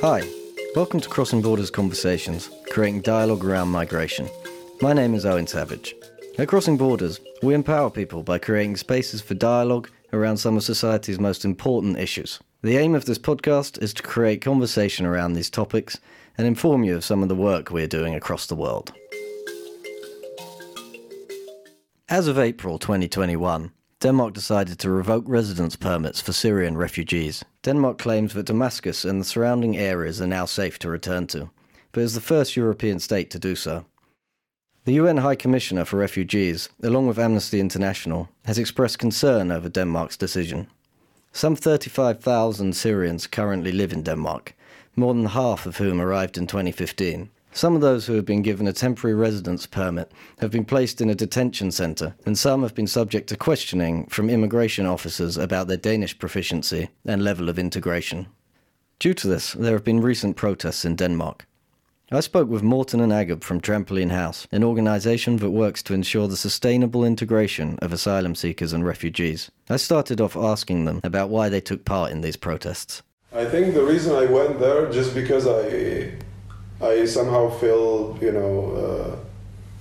Hi, welcome to Crossing Borders Conversations, creating dialogue around migration. My name is Owen Savage. At Crossing Borders, we empower people by creating spaces for dialogue around some of society's most important issues. The aim of this podcast is to create conversation around these topics and inform you of some of the work we are doing across the world. As of April 2021, Denmark decided to revoke residence permits for Syrian refugees. Denmark claims that Damascus and the surrounding areas are now safe to return to, but is the first European state to do so. The UN High Commissioner for Refugees, along with Amnesty International, has expressed concern over Denmark's decision. Some 35,000 Syrians currently live in Denmark, more than half of whom arrived in 2015. Some of those who have been given a temporary residence permit have been placed in a detention centre, and some have been subject to questioning from immigration officers about their Danish proficiency and level of integration. Due to this, there have been recent protests in Denmark. I spoke with Morten and Agab from Trampoline House, an organisation that works to ensure the sustainable integration of asylum seekers and refugees. I started off asking them about why they took part in these protests. I think the reason I went there just because I I somehow feel you know uh,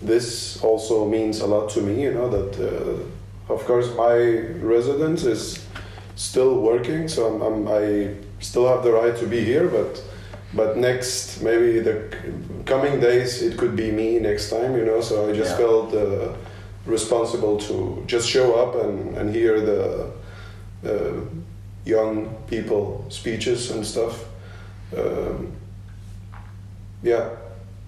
this also means a lot to me. You know that uh, of course my residence is still working, so I'm, I'm, i still have the right to be here, but but next maybe the coming days it could be me next time. You know, so I just yeah. felt uh, responsible to just show up and, and hear the uh, young people speeches and stuff. Um, yeah.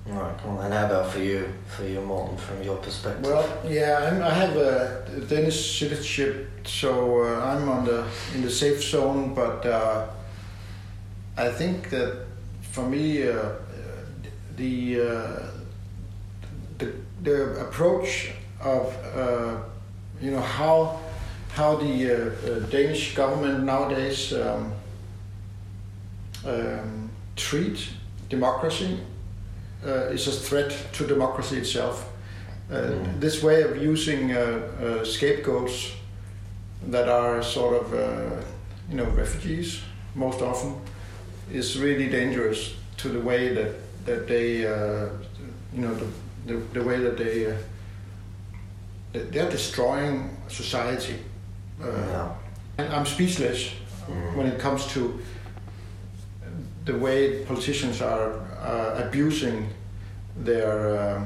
Right, cool. And how about for you, for you, Morten, from your perspective? Well, yeah, I'm, i have a Danish citizenship, so uh, I'm on the in the safe zone. But uh, I think that for me, uh, the, uh, the the approach of uh, you know how how the uh, Danish government nowadays um, um, treat democracy uh, is a threat to democracy itself. Uh, mm. This way of using uh, uh scapegoats that are sort of, uh, you know, refugees most often is really dangerous to the way that that they, uh, you know, the, the, the, way that they they're destroying society. Yeah. I'm speechless mm. when it comes to the way politicians are uh, abusing their uh,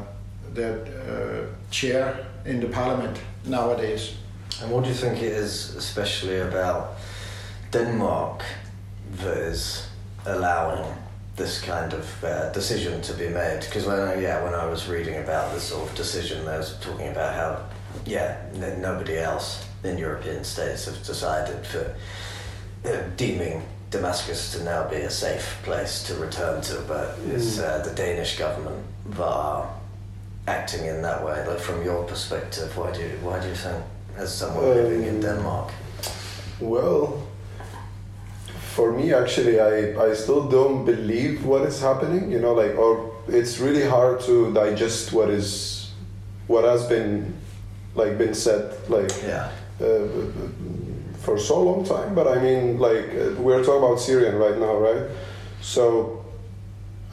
their chair in the parliament nowadays. And what do you think it is, especially about Denmark, that is allowing this kind of uh, decision to be made? Because when yeah, when I was reading about this sort of decision, they was talking about how yeah, nobody else in European states have decided for uh, deeming Damascus to now be a safe place to return to, but mm. it's uh, the Danish government that are acting in that way. Like from your perspective, why do you, why do you think, as someone um, living in um, Denmark? Well, for me, actually, I, I still don't believe what is happening. You know, like, or it's really hard to digest what is, what has been, like, been said. Like, yeah. Uh, for so long time. But I mean, like uh, we're talking about Syrian right now, right? So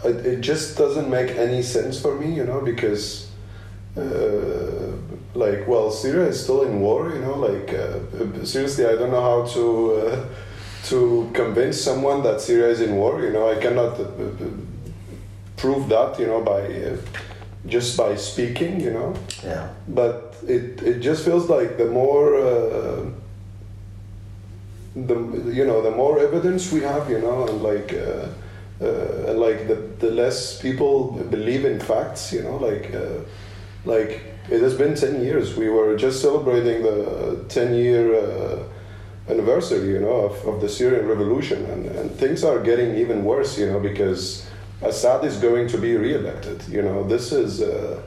it, it just doesn't make any sense for me, you know, because uh, like, well, Syria is still in war, you know. Like uh, seriously, I don't know how to uh, to convince someone that Syria is in war. You know, I cannot uh, prove that, you know, by uh, just by speaking, you know. Yeah. But it it just feels like the more the you know the more evidence we have, you know, and like uh, uh, like the the less people believe in facts, you know, like uh, like it has been ten years. We were just celebrating the ten year uh, anniversary, you know, of, of the Syrian revolution, and, and things are getting even worse, you know, because Assad is going to be re-elected. You know, this is uh,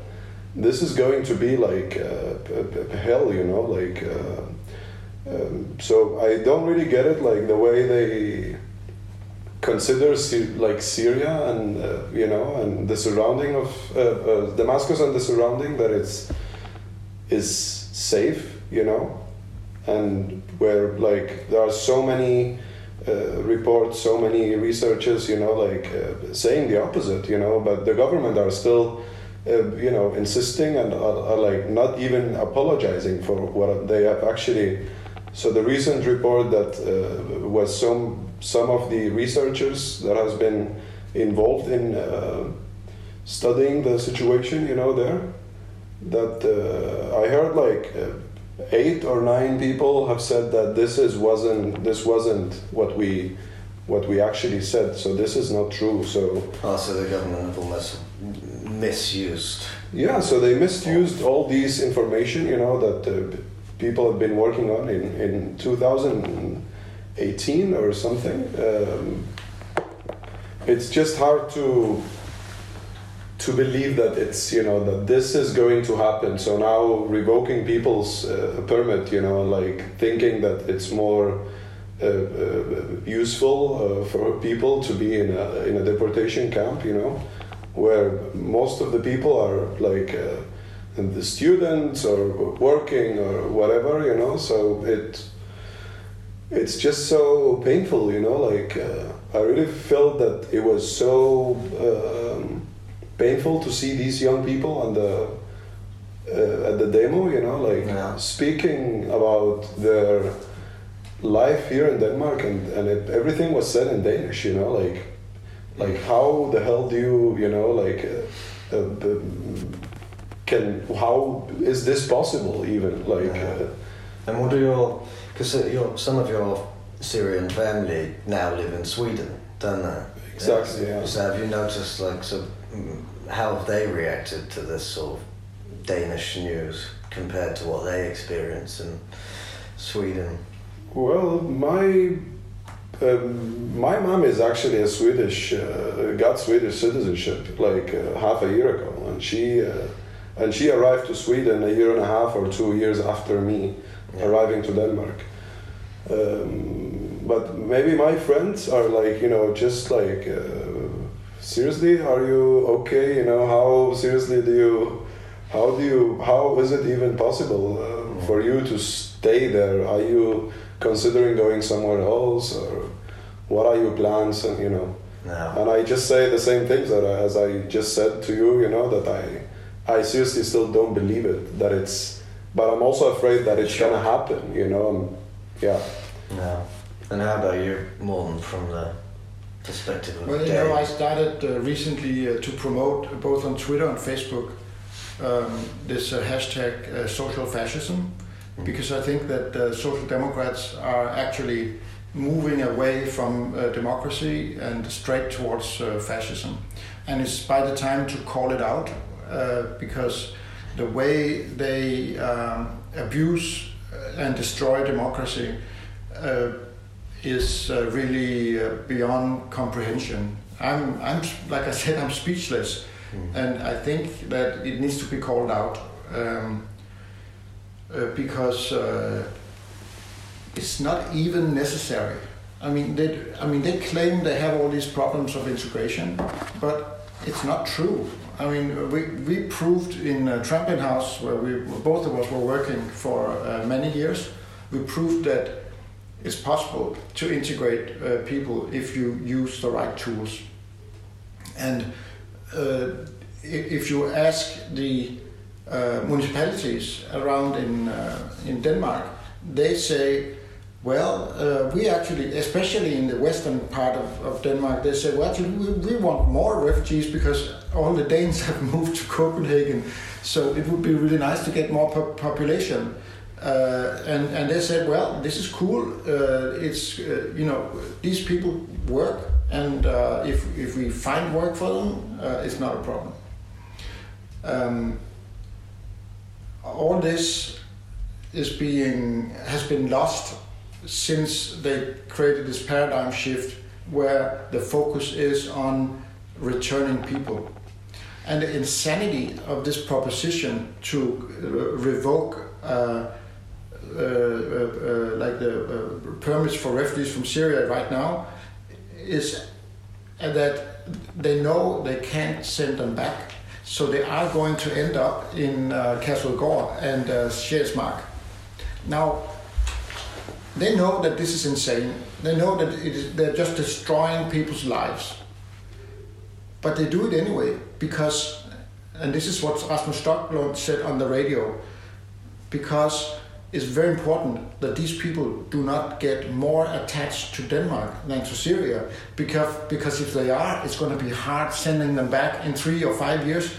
this is going to be like uh, hell, you know, like. Um, so I don't really get it, like the way they consider like Syria and uh, you know and the surrounding of uh, uh, Damascus and the surrounding that it's is safe, you know, and where like there are so many uh, report so many researchers, you know, like uh, saying the opposite, you know, but the government are still, uh, you know, insisting and are, are, like not even apologizing for what they have actually. So the recent report that uh, was some some of the researchers that has been involved in uh, studying the situation, you know, there, that uh, I heard like eight or nine people have said that this is wasn't this wasn't what we what we actually said. So this is not true. So oh, so the government have almost misused. Yeah, so they misused all these information. You know that uh, people have been working on in in 2018 or something. Um, it's just hard to to believe that it's you know that this is going to happen so now revoking people's uh, permit you know like thinking that it's more uh, uh, useful uh, for people to be in a in a deportation camp you know where most of the people are like uh, the students or working or whatever you know so it it's just so painful you know like uh, i really felt that it was so um, painful to see these young people on the uh, at the demo, you know, like yeah. speaking about their life here in Denmark, and and it, everything was said in Danish, you know, like like how the hell do you, you know, like uh, uh, can how is this possible even like? Yeah. Uh, and what do your because uh, your some of your Syrian family now live in Sweden, don't they? Exactly. Yeah. So have you noticed like so? how have they reacted to this sort of Danish news compared to what they experience in Sweden? Well, my um, my mom is actually a Swedish, uh, got Swedish citizenship like uh, half a year ago, and she uh, and she arrived to Sweden a year and a half or two years after me yeah. arriving to Denmark. Um, but maybe my friends are like you know just like uh, seriously are you okay you know how seriously do you how do you how is it even possible uh, for you to stay there are you considering going somewhere else or what are your plans and you know no. and i just say the same things that I, as i just said to you you know that i i seriously still don't believe it that it's but i'm also afraid that it's sure. gonna happen you know I'm, yeah no and how about you Morten from the perspective of Well, you know, I started uh, recently uh, to promote uh, both on Twitter and Facebook um, this uh, hashtag uh, social fascism mm. because I think that uh, social democrats are actually moving away from democracy and straight towards fascism. And it's by the time to call it out because the way they um, abuse and destroy democracy is uh, really uh, beyond comprehension. I'm, I'm, like I said, I'm speechless, mm. and I think that it needs to be called out um, uh, because uh, it's not even necessary. I mean, they, I mean, they claim they have all these problems of integration, but it's not true. I mean, we, we proved in uh, Trampoline House, where we both of us were working for uh, many years, we proved that it's possible to integrate uh, people if you use the right tools. And uh, if you ask the uh, municipalities around in uh, in Denmark, they say, well, uh, we actually, especially in the western part of, of Denmark, they say, well, actually, we, we want more refugees because all the Danes have moved to Copenhagen, so it would be really nice to get more po population. Uh, and and they said, well, this is cool. Uh, it's uh, you know these people work, and uh, if if we find work for them, uh, it's not a problem. Um, all this is being has been lost since they created this paradigm shift where the focus is on returning people. And the insanity of this proposition to uh, revoke uh, uh, uh, uh, like the permits for refugees from Syria right now is that they know they can't send them back. So they are going to end up in uh, Kærshovedgård and uh, Sjælsmark. Now, they know that this is insane. They know that they're just destroying people's lives. But they do it anyway because, and this is what Rasmus Stoklund said on the radio, because it's very important that these people do not get more attached to Denmark than to Syria, because because if they are, it's going to be hard sending them back in three or five years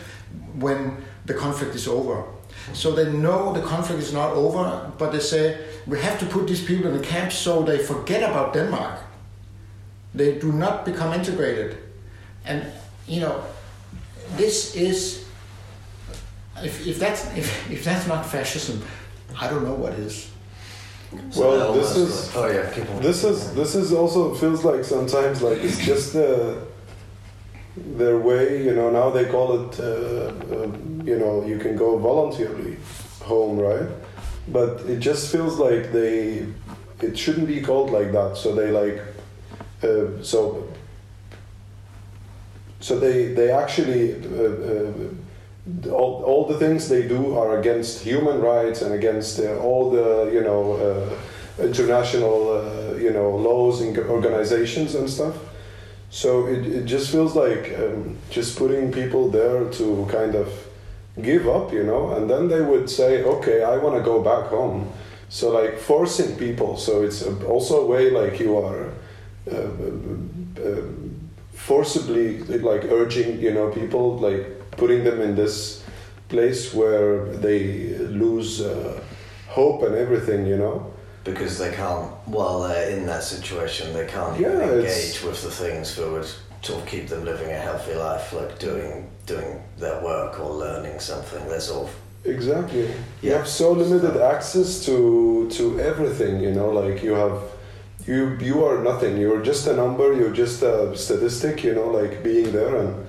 when the conflict is over. So they know the conflict is not over, but they say we have to put these people in the camps so they forget about Denmark. They do not become integrated, and you know, this is if, if that's if, if that's not fascism, I don't know what is. Well, they're this is- like- oh yeah, keep on. This is this is also feels like sometimes like it's just the their way. You know, now they call it. Uh, um, you know, you can go voluntarily home, right? But it just feels like they. It shouldn't be called like that. So they like. Uh, so. So they they actually. Uh, uh, all, all the things they do are against human rights and against uh, all the you know international uh, you know laws and organizations and stuff so it, it just feels like um, just putting people there to kind of give up you know and then they would say okay i want to go back home so like forcing people so it's also a way like you are uh, uh, forcibly like urging you know people like putting them in this place where they lose uh, hope and everything you know because they can't while they're in that situation they can't even Yeah, engage with the things that would sort of keep them living a healthy life like doing doing their work or learning something they're sort of Exactly. You have so limited access to to everything. You know, like you have, you you are nothing. You're just a number. You're just a statistic. You know, like being there and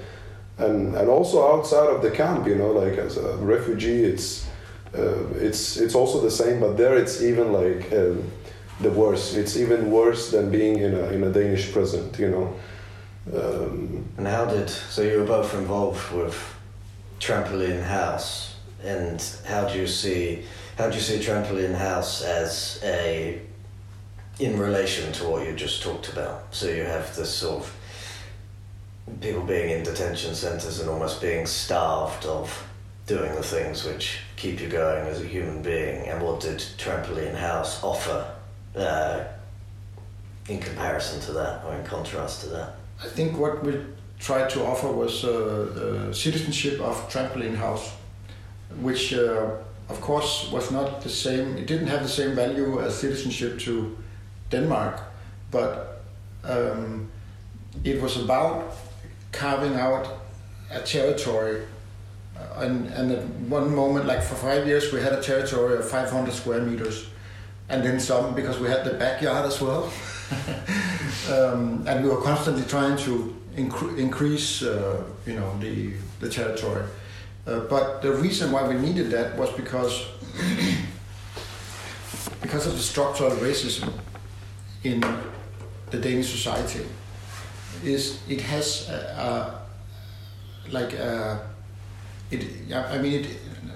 and and also outside of the camp. You know, like as a refugee, it's uh, it's it's also the same. But there, it's even like um, the worst. It's even worse than being in a in a Danish prison. You know. Um, and how did so you were both involved with trampoline house and how do you see how do you see trampoline house as a in relation to what you just talked about so you have this sort of people being in detention centers and almost being starved of doing the things which keep you going as a human being and what did trampoline house offer uh, in comparison to that or in contrast to that I think what we tried to offer was uh, citizenship of Trampoline House, which uh, of course was not the same. It didn't have the same value as citizenship to Denmark, but um, it was about carving out a territory. Uh, and, and at one moment, like for five years, we had a territory of 500 square meters, and then some because we had the backyard as well. um, and we were constantly trying to incre- increase, uh, you know, the the territory. Uh, but the reason why we needed that was because because of the structural racism in the Danish society. Is it has a, a, like a, it? I mean, it,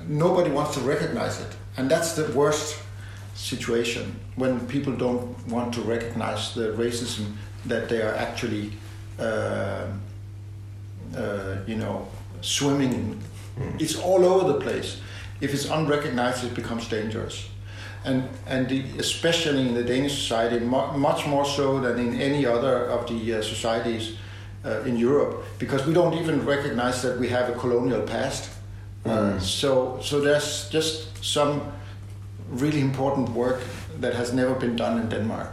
nobody wants to recognize it, and that's the worst situation when people don't want to recognize the racism that they are actually, uh, uh, you know, swimming in. It's all over the place. If it's unrecognized, it becomes dangerous. And, and the, especially in the Danish society, mu- much more so than in any other of the uh, societies uh, in Europe, because we don't even recognize that we have a colonial past. Uh, so, so there's just some really important work that has never been done in Denmark.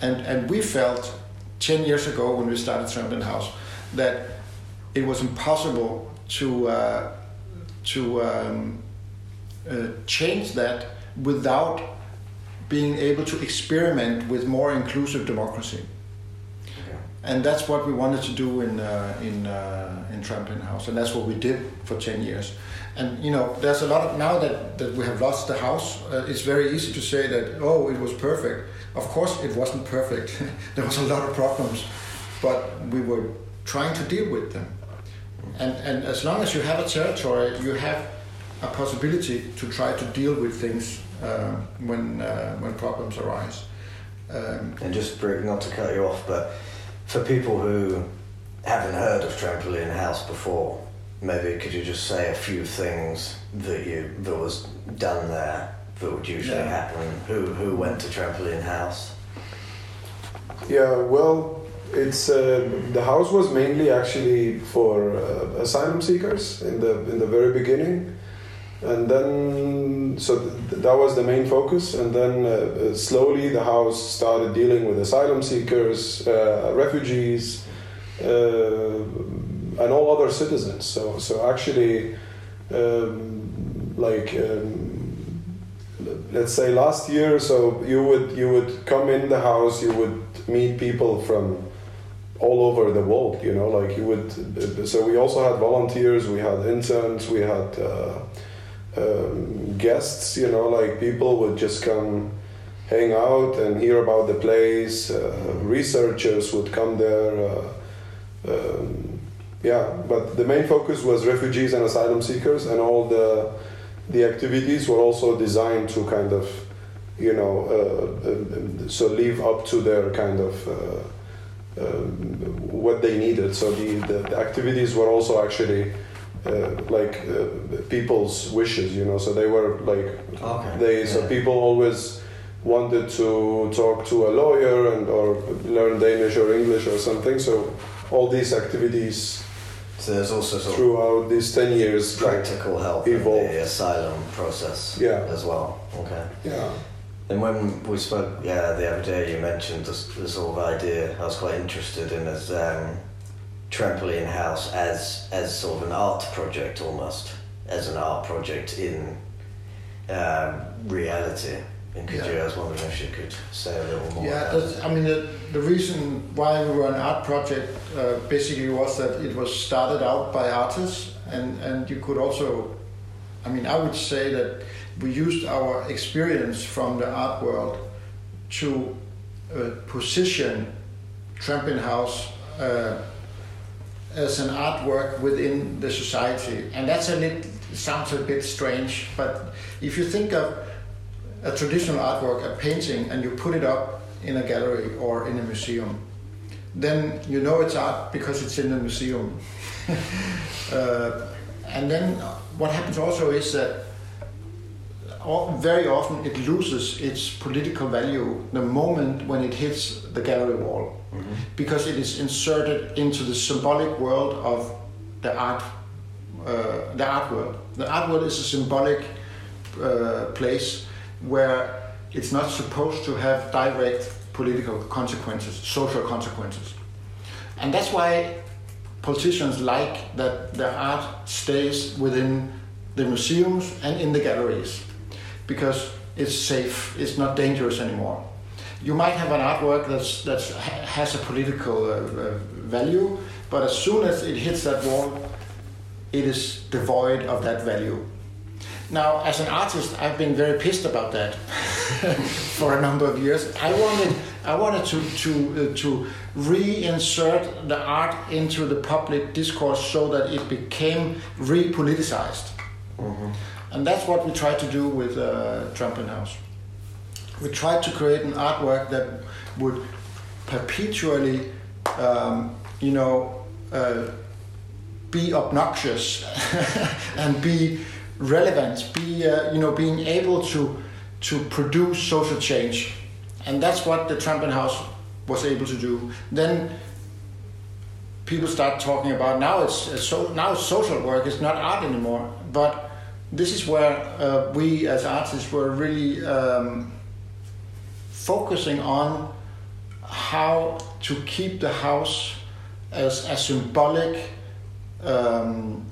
And, and we felt 10 years ago when we started Trampoline House that it was impossible to, uh, to um, uh, change that without being able to experiment with more inclusive democracy. And that's what we wanted to do in, uh, in, uh, in Trampoline House, and that's what we did for 10 years. And you know, there's a lot of now that, that we have lost the house. Uh, it's very easy to say that oh, it was perfect. Of course, it wasn't perfect. there was a lot of problems, but we were trying to deal with them. And and as long as you have a territory, you have a possibility to try to deal with things uh, when uh, when problems arise. Um, and just not to cut you off, but for people who haven't heard of Trampoline House before, maybe could you just say a few things that you that was done there that would usually yeah. happen? Who who went to Trampoline House? Yeah, well, it's uh, the house was mainly actually for uh, asylum seekers in the in the very beginning, and then so th- that was the main focus, and then uh, uh slowly the house started dealing with asylum seekers, uh, refugees, uh, and all other citizens. So so actually, um, like. Um, let's say last year so you would you would come in the house you would meet people from all over the world you know like you would so we also had volunteers we had interns we had uh, um, guests you know like people would just come hang out and hear about the place uh, researchers would come there uh, um, yeah but the main focus was refugees and asylum seekers and all the the activities were also designed to kind of you know uh, uh, so live up to their kind of uh, um, what they needed. So the, the, the activities were also actually uh, like uh, people's wishes, you know. So they were like okay. they so yeah. people always wanted to talk to a lawyer and or learn Danish or English or something. So all these activities. So there's also throughout these ten years practical like, help evolved. in the asylum process. Yeah. As well. Okay. Yeah. And when we spoke, yeah, the other day, you mentioned this, this sort of idea. I was quite interested in as um, trampoline house as as sort of an art project almost, as an art project in um, reality. And could yeah. you, I was wondering if you could say a little more. Yeah, I mean, the, the reason why we were an art project uh, basically was that it was started out by artists, and and you could also, I mean, I would say that we used our experience from the art world to uh, position Trampoline House uh, as an artwork within the society. And that's a little, sounds a bit strange, but if you think of a traditional artwork, a painting, and you put it up in a gallery or in a museum, then you know it's art because it's in the museum. uh, and then what happens also is that very often it loses its political value the moment when it hits the gallery wall. Mm-hmm. because it is inserted into the symbolic world of the art uh, the art world. The art world is a symbolic uh, place where it's not supposed to have direct political consequences social consequences. And that's why politicians like that the art stays within the museums and in the galleries because it's safe, it's not dangerous anymore. You might have an artwork that's, that's has a political uh, uh, value, but as soon as it hits that wall, it is devoid of that value. Now, as an artist, I've been very pissed about that for a number of years. I wanted, I wanted to to uh, to reinsert the art into the public discourse so that it became repoliticized. Mm-hmm. And that's what we try to do with uh, Trampoline House. We tried to create an artwork that would perpetually, um, you know, uh, be obnoxious and be relevant, be uh, you know, being able to to produce social change, and that's what the Trampoline House was able to do. Then people start talking about now it's so now it's social work, it's not art anymore, but this is where uh, we as artists were really um, focusing on how to keep the house as a symbolic um,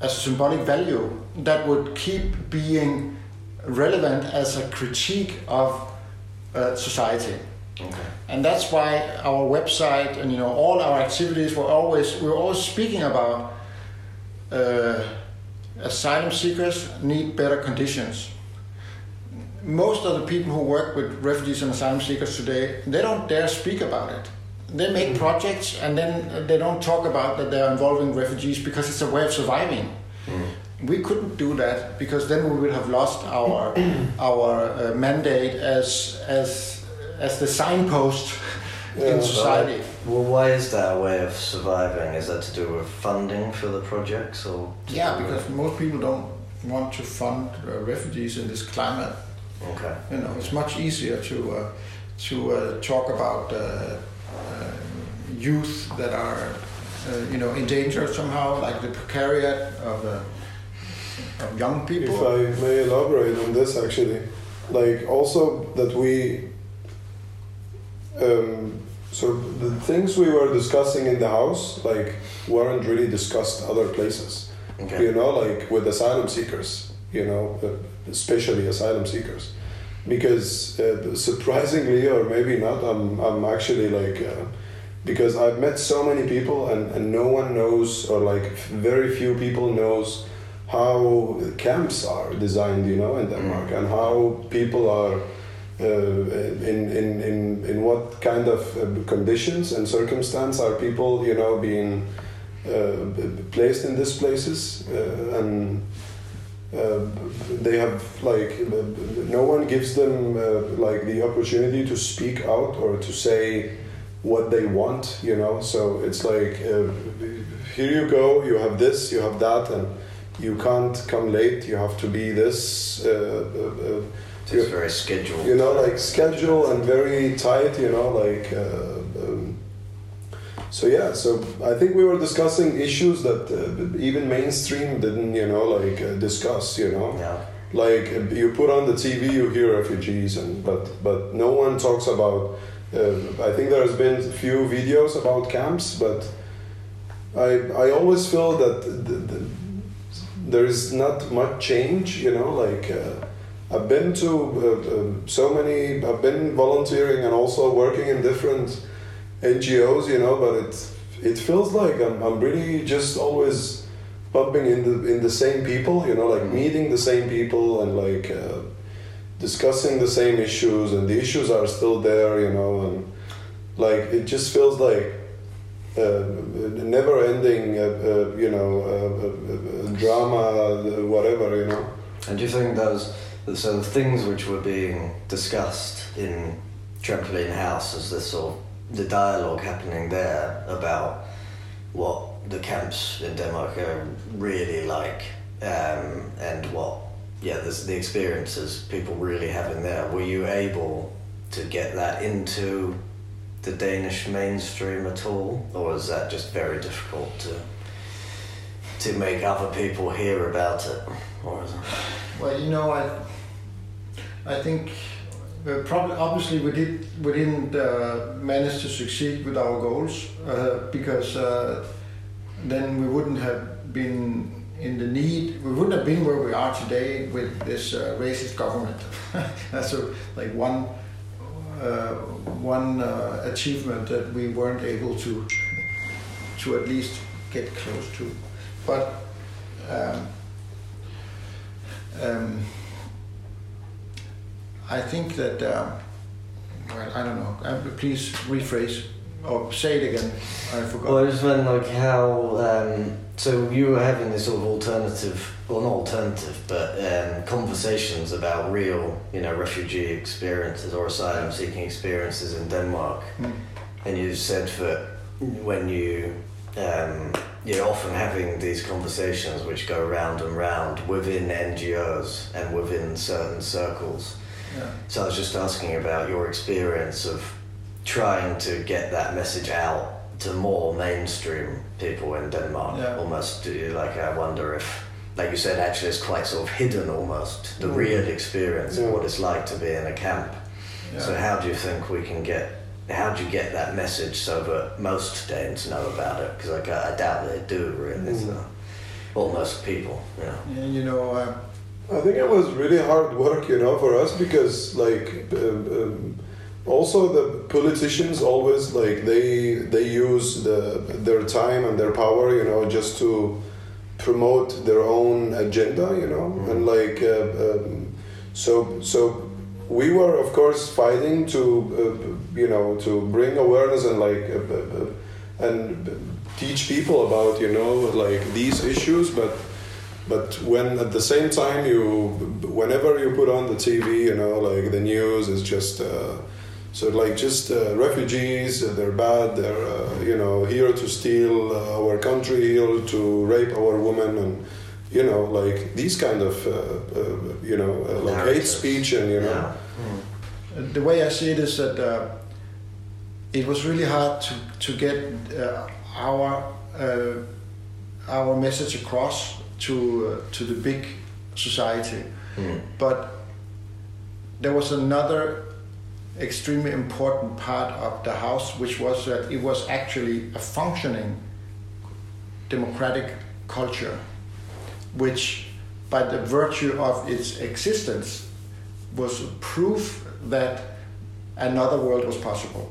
as a symbolic value that would keep being relevant as a critique of uh, society. Okay. And that's why our website and you know all our activities were always we were always speaking about uh, asylum seekers need better conditions. Most of the people who work with refugees and asylum seekers today, they don't dare speak about it. They make mm. projects and then they don't talk about that they're involving refugees because it's a way of surviving. Mm. we couldn't do that because then we would have lost our our uh, mandate as as as the signpost Yeah, in society. Well, why is that a way of surviving? Is that to do with funding for the projects, or Yeah, do with- because most people don't want to fund uh, refugees in this climate. okay, You know, it's much easier to uh, to uh, talk about uh, uh, youth that are uh, you know in danger somehow, like the precariat of, uh, of young people. If I may elaborate on this, actually, like also that we, um, so the things we were discussing in the house, like, weren't really discussed other places. okay, You know, like with asylum seekers, you know, especially asylum seekers, because uh, surprisingly, or maybe not, I'm I'm actually like. Uh, because I've met so many people and, and no one knows or like very few people knows how camps are designed you know in Denmark and how people are in, in, in, in what kind of uh, conditions and circumstance are people you know being uh, placed in these places uh, and uh, they have like no one gives them uh, like the opportunity to speak out or to say what they want you know? So it's like uh, here you go you have this you have that and you can't come late you have to be this uh, uh, uh, it's very scheduled. you know like schedule and very tight you know like uh, um, so yeah so i think we were discussing issues that uh, even mainstream didn't you know like uh, discuss you know yeah, like you put on the tv you hear refugees and but but no one talks about uh, i think there's been a few videos about camps but i i always feel that the, the, there is not much change you know like uh, I've been to uh, uh, so many. I've been volunteering and also working in different NGOs, you know. But it it feels like I'm, I'm really just always bumping in the in the same people, you know, like meeting the same people and like uh, discussing the same issues, and the issues are still there, you know, and like it just feels like. Uh, never-ending, uh, uh, you know, uh, uh, uh, drama, whatever, you know. And do you think those, the things which were being discussed in Trampoline House as this sort of, the dialogue happening there about what the camps in Denmark are really like um, and what, yeah, the experiences people really have in there, were you able to get that into the Danish mainstream at all? Or is that just very difficult to, to make other people hear about it? Or is it? Well, you know, I I think uh, probably obviously we did we didn't uh, manage to succeed with our goals uh, because uh, then we wouldn't have been in the need we wouldn't have been where we are today with this uh, racist government. That's a, like one one uh, achievement that we weren't able to to at least get close to, but. Um, um, I think that, uh, well, I don't know. Uh, please rephrase or say it again. I forgot. Well, I just like how. Um, so you were having this sort of alternative, well, not alternative, but um, conversations about real, you know, refugee experiences or asylum-seeking experiences in Denmark, Mm. and you said that when you um, you're often having these conversations which go round and round within NGOs and within certain circles. Yeah. So I was just asking about your experience of trying to get that message out to more mainstream people in Denmark. Yeah. Almost, do you, like I wonder if, like you said, actually it's quite sort of hidden almost the Mm. real experience Yeah. of what it's like to be in a camp. Yeah. So how do you think we can get? How do you get that message so that most Danes know about it? Because I, I doubt they do really. Mm. So, well, most people, yeah. Yeah, you know, uh, I think it was really hard work, you know, for us because like um, um, also the politicians always like they they use the their time and their power, you know, just to promote their own agenda, you know, and like uh, um, so so we were of course fighting to uh, you know to bring awareness and like uh, uh, and teach people about you know like these issues, but but when at the same time you whenever you put on the tv you know like the news is just uh, so like just uh, refugees uh, they're bad they're uh, you know here to steal uh, our country here to rape our women and you know like these kind of uh, uh, you know uh, like hate speech and you know Yeah. Uh, The way I see it is that uh, it was really hard to, to get uh, our uh, our message across to uh, to the big society, Mm. but there was another extremely important part of the house, which was that it was actually a functioning democratic culture, which, by the virtue of its existence, was proof that another world was possible.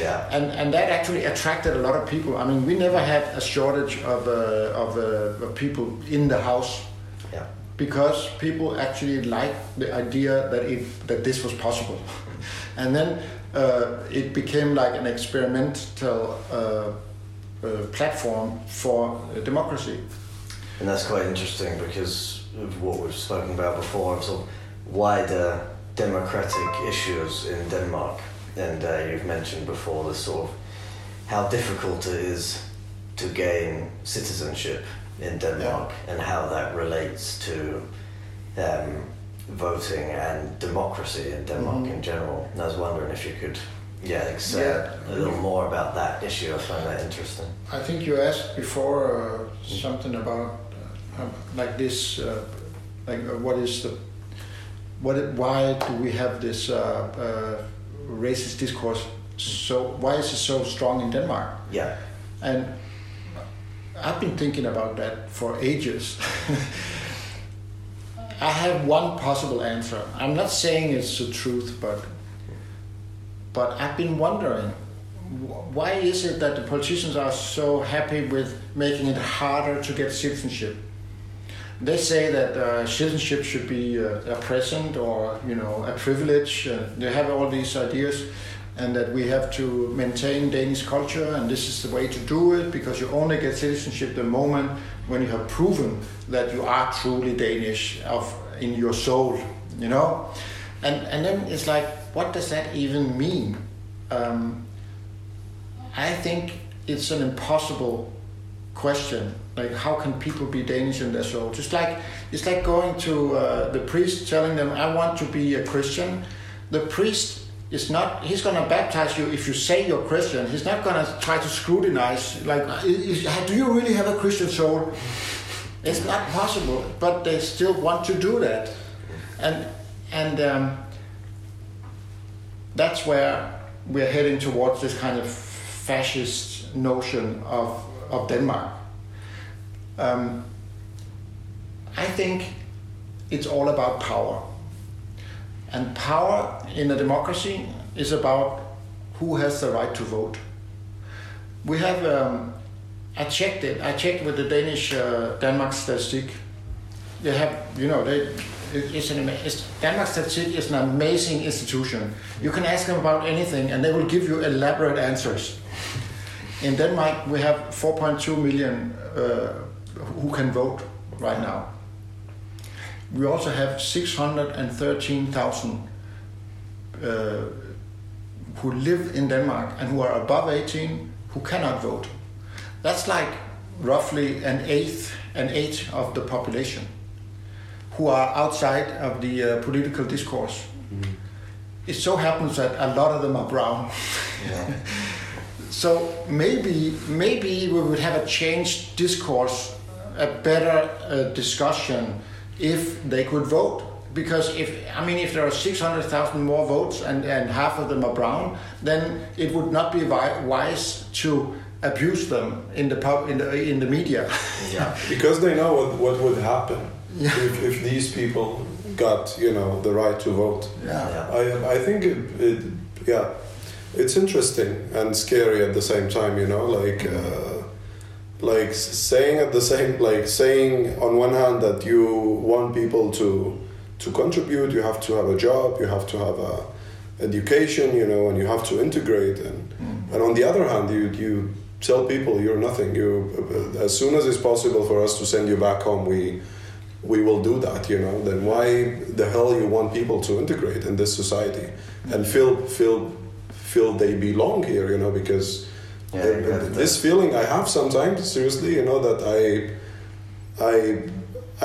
Yeah. And, and that actually attracted a lot of people. I mean, we never had a shortage of, uh, of, uh, of people in the house Yeah. because people actually liked the idea that it that this was possible, and then uh, it became like an experimental uh, uh, platform for uh, democracy. And that's quite interesting because of what we've spoken about before, of sort of wider democratic issues in Denmark. And uh, you've mentioned before the sort of how difficult it is to gain citizenship in Denmark and how that relates to um, voting and democracy in Denmark in general. And I was wondering if you could, yeah, say Yeah. a little more about that issue. I find that interesting. I think you asked before uh, something about uh, like this, uh, like uh, what is the, what, why do we have this uh, uh, racist discourse? So why is it so strong in Denmark? Yeah. And I've been thinking about that for ages. I have one possible answer. I'm not saying it's the truth, but but I've been wondering why is it that the politicians are so happy with making it harder to get citizenship? They say that uh, citizenship should be uh, a present or you know a privilege. Uh, they have all these ideas, and that we have to maintain Danish culture, and this is the way to do it because you only get citizenship the moment when you have proven that you are truly Danish of in your soul, you know. And and then it's like, what does that even mean? Um, I think it's an impossible question. Like, how can people be Danish in their soul? Just like it's like going to uh, the priest, telling them, "I want to be a Christian." The priest is not. He's going to baptize you if you say you're Christian. He's not going to try to scrutinize. Like, "I- is, do you really have a Christian soul? It's not possible. But they still want to do that, and and. Um, that's where we're heading towards this kind of fascist notion of, of Denmark. Um, I think it's all about power. And power in a democracy is about who has the right to vote. We have, um, I checked it, I checked with the Danish uh, Denmark Statistic. They have, you know, they, it- it's an, it's, Denmark Statistic is an amazing institution. You can ask them about anything and they will give you elaborate answers. In Denmark, we have 4.2 million uh, who can vote right now. We also have 613,000 uh, who live in Denmark and who are above 18 who cannot vote. That's like roughly an eighth, an eighth of the population who are outside of the uh, political discourse. It so happens that a lot of them are brown. Yeah. So maybe maybe we would have a changed discourse, a better uh, discussion if they could vote. Because if I mean if there are six hundred thousand more votes and, and half of them are brown, then it would not be wise to abuse them in the pub in the in the media. Yeah. because they know what, what would happen Yeah. if, if these people got you know the right to vote Yeah. I, I think it, it yeah it's interesting and scary at the same time you know like uh, like saying at the same like saying on one hand that you want people to to contribute you have to have a job you have to have a education you know and you have to integrate and mm. and on the other hand you you tell people you're nothing. You, as soon as it's possible for us to send you back home, we we will do that. You know, then why the hell you want people to integrate in this society and mm. feel feel feel they belong here? You know, because Yeah, you have this feeling I have sometimes, seriously, you know, that I I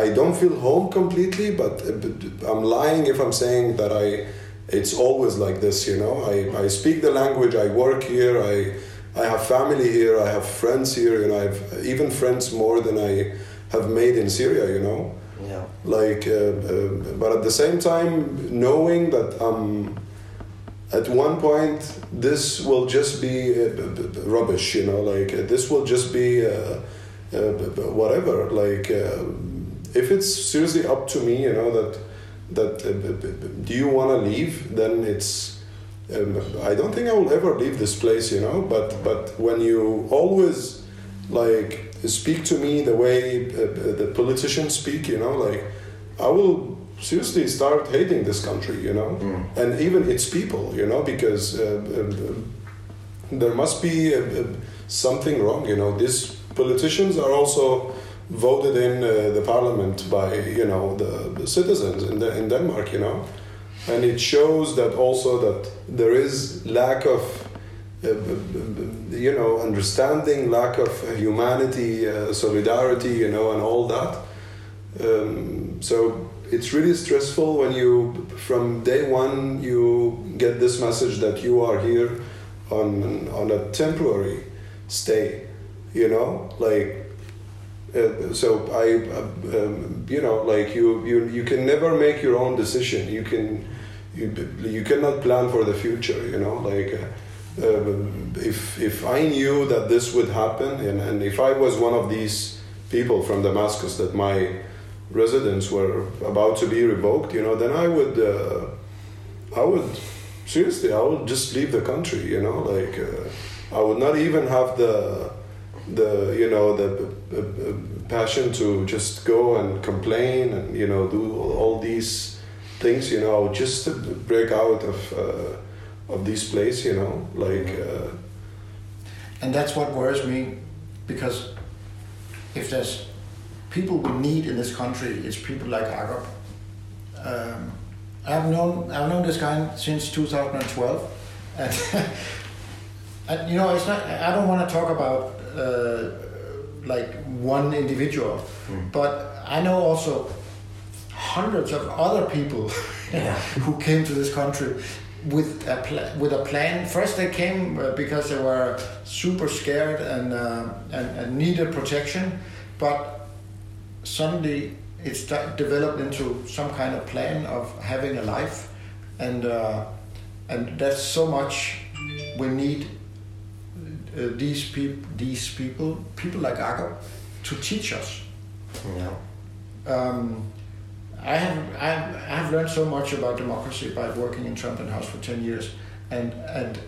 I don't feel home completely, but, I'm lying if I'm saying that I it's always like this, you know. I, I speak the language, I work here, I I have family here, I have friends here, you know, I've even friends more than I have made in Syria, you know. Yeah. Like, uh, uh, but at the same time, knowing that um, at one point this will just be uh, rubbish, you know, like uh, this will just be uh, uh, whatever. Like, uh, if it's seriously up to me, you know, that that do you want to leave? Then it's. Um, I don't think I will ever leave this place, you know. But but when you always like speak to me the way the politicians speak, you know, like I will seriously start hating this country, you know, and even its people, you know, because uh, uh, there must be uh, uh, something wrong, you know. These politicians are also voted in uh, the parliament by, you know, the, the citizens in, the, in Denmark, you know, and it shows that also that there is lack of uh, you know understanding lack of humanity uh, solidarity you know and all that. Um, so it's really stressful when you from day one you get this message that you are here on on a temporary stay you know like uh, so I, uh, um, you know, like you, you, you can never make your own decision. You can, you, you cannot plan for the future. You know, like uh, um, if if I knew that this would happen, and, and if I was one of these people from Damascus that my residence were about to be revoked, you know, then I would, uh, I would seriously, I would just leave the country. You know, like uh, I would not even have the the you know the uh, passion to just go and complain and you know do all these things you know just to break out of uh, of this place you know like uh, And that's what worries me, because if there's people we need in this country, is people like Agop. Um, I've known I've known this guy since 2012, and, and you know it's not. I don't want to talk about uh, like one individual, but I know also hundreds of other people who came to this country with a pla- with a plan. First, they came uh, because they were super scared and, uh, and and needed protection, but suddenly it sta- developed into some kind of plan of having a life, and uh, and that's so much we need uh, these people these people people like Agop to teach us. Yeah. Um, I have I have, I have learned so much about democracy by working in Trampoline House for ten years, and and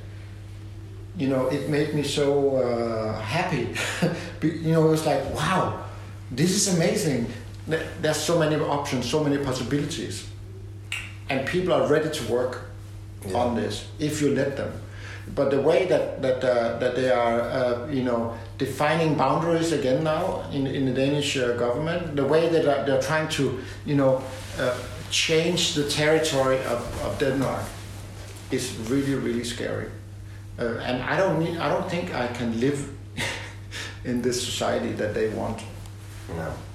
you know it made me so uh, happy. You know it was like wow, this is amazing. There's so many options, so many possibilities, and people are ready to work on this if you let them. But the way that that uh, that they are, uh, you know, defining boundaries again now in in the Danish uh, government, the way that uh, they're trying to, you know, uh, change the territory of, of Denmark is really really scary. Uh, and I don't need, I don't think I can live in this society that they want.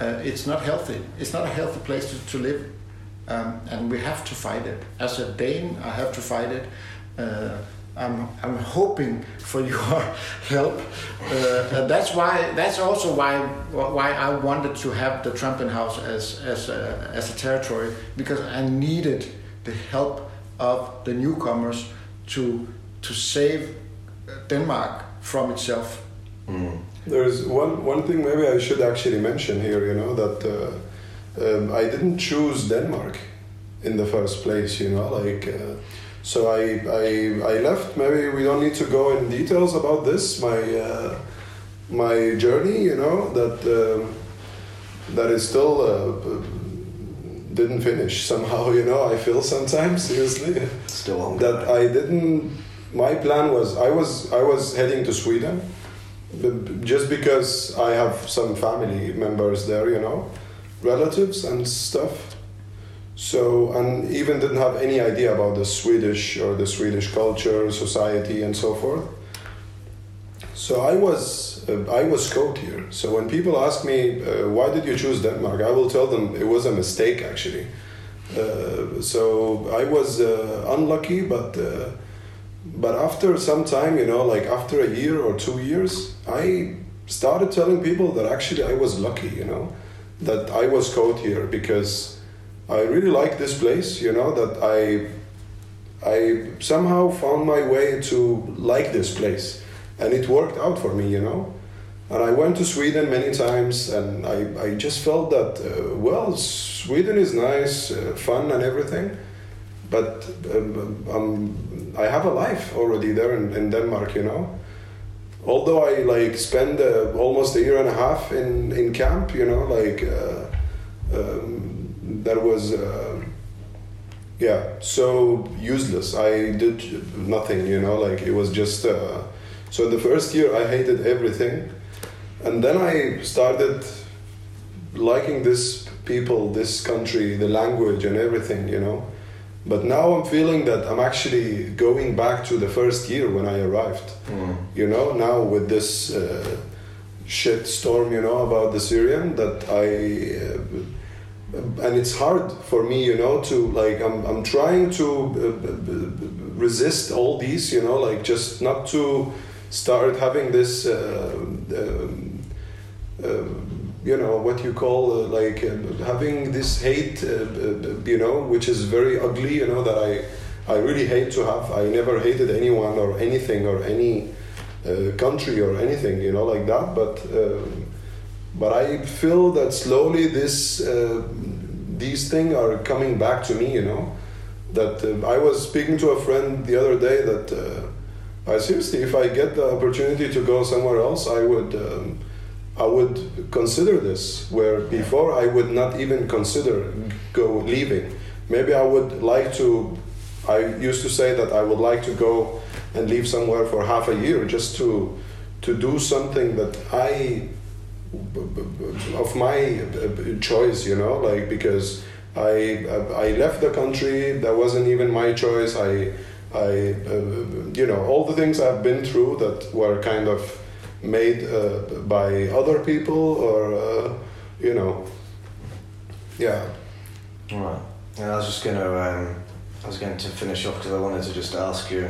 Uh, it's not healthy. It's not a healthy place to, to live, um, and we have to fight it. As a Dane, I have to fight it. Uh, I'm, I'm hoping for your help. Uh, and that's why. That's also why why I wanted to have the Trampoline House as as a, as a territory because I needed the help of the newcomers to to save Denmark from itself. There's one, one thing maybe I should actually mention here, you know, that uh, um, I didn't choose Denmark in the first place, you know, like, uh, so I, I, I left, maybe we don't need to go in details about this, my, uh, my journey, you know, that, um, that is still, uh, didn't finish somehow, you know, I feel sometimes, seriously Still on. that I didn't. My plan was I was I was heading to Sweden, just because I have some family members there, you know, relatives and stuff. So, and even didn't have any idea about the Swedish or the Swedish culture, society, and so forth. So I was uh, I was scoped here. So when people ask me uh, why did you choose Denmark, I will tell them it was a mistake actually. Uh, so I was uh, unlucky, but uh, but after some time, you know, like after a year or two years, I started telling people that actually I was lucky, you know, that I was caught here because I really like this place, you know, that I I somehow found my way to like this place and it worked out for me, you know. And I went to Sweden many times, and I, I just felt that, uh, well, Sweden is nice, uh, fun, and everything, but um, um, I have a life already there in, in Denmark, you know. Although I like spend uh, almost a year and a half in, in camp, you know, like uh, um, that was uh, yeah so useless. I did nothing, you know, like it was just. Uh, so the first year I hated everything, and then I started liking this people, this country, the language, and everything, you know. But now I'm feeling that I'm actually going back to the first year when I arrived. Mm. You know, now with this uh, shit storm, you know, about the Syrian, that I. Uh, and it's hard for me, you know, to like, I'm, I'm trying to uh, resist all these, you know, like just not to start having this. Uh, um, uh, you know what you call uh, like uh, having this hate uh, you know which is very ugly you know that i i really hate to have. I never hated anyone or anything or any uh, country or anything you know like that. But um, but i feel that slowly this uh, these things are coming back to me you know that i was speaking to a friend the other day that i seriously if i get the opportunity to go somewhere else i would um, I would consider this where before I would not even consider go leaving. Maybe I would like to. I used to say that I would like to go and live somewhere for half a year just to to do something that I of my choice, you know, like because I I left the country. That wasn't even my choice. I I uh, you know all the things I've been through that were kind of made uh, by other people or uh, you know yeah Right. And I was just going to, um, I was going to finish off because I wanted to just ask you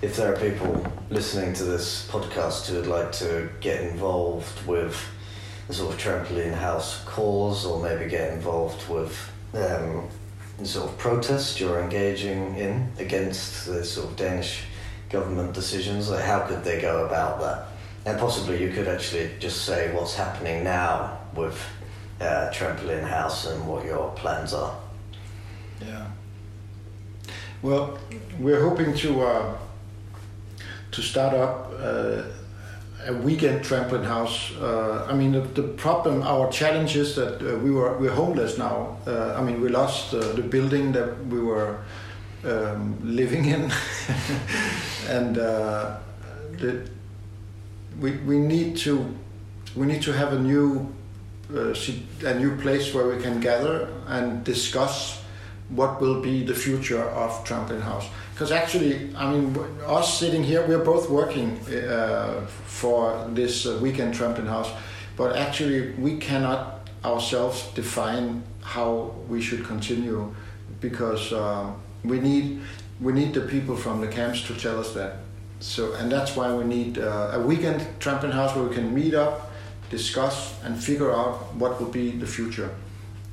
if there are people listening to this podcast who would like to get involved with the sort of trampoline house cause, or maybe get involved with um, sort of protest you're engaging in against the sort of Danish government decisions. Like, how could they go about that? And possibly you could actually just say what's happening now with uh, Trampoline House and what your plans are. Yeah. Well, we're hoping to uh, to start up uh, a weekend trampoline house. Uh, I mean, the, the problem, our challenge is that uh, we were we're homeless now. Uh, I mean, we lost uh, the building that we were um, living in, and the, we we need to we need to have a new uh, a new place where we can gather and discuss what will be the future of Trampoline House. Because actually, I mean, us sitting here, we're both working uh, for this uh, weekend Trampoline House, but actually, we cannot ourselves define how we should continue because uh, we need we need the people from the camps to tell us that. So, and that's why we need uh, a weekend trampoline house where we can meet up, discuss, and figure out what will be the future.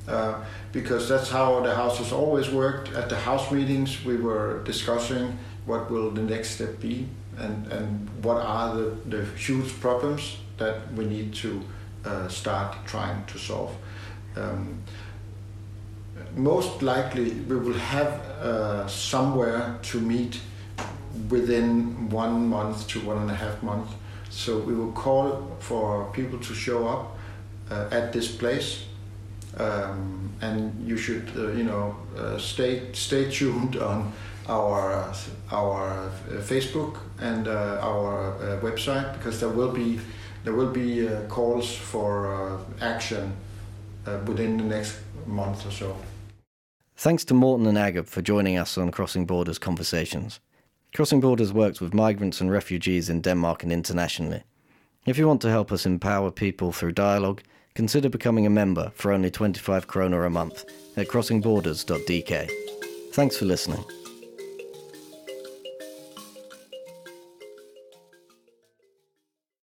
Uh, because that's how the house has always worked. At the house meetings, we were discussing what will the next step be and, and what are the, the huge problems that we need to uh, start trying to solve. Um, most likely, we will have uh, somewhere to meet within one month to one and a half months. So we will call for people to show up uh, at this place um, and you should uh, you know uh, stay stay tuned on our our uh, Facebook and uh, our uh, website because there will be there will be calls for action within the next month or so. Thanks to Morten and Agab for joining us on Crossing Borders Conversations. Crossing Borders works with migrants and refugees in Denmark and internationally. If you want to help us empower people through dialogue, consider becoming a member for only 25 kroner a month at crossingborders.dk. Thanks for listening.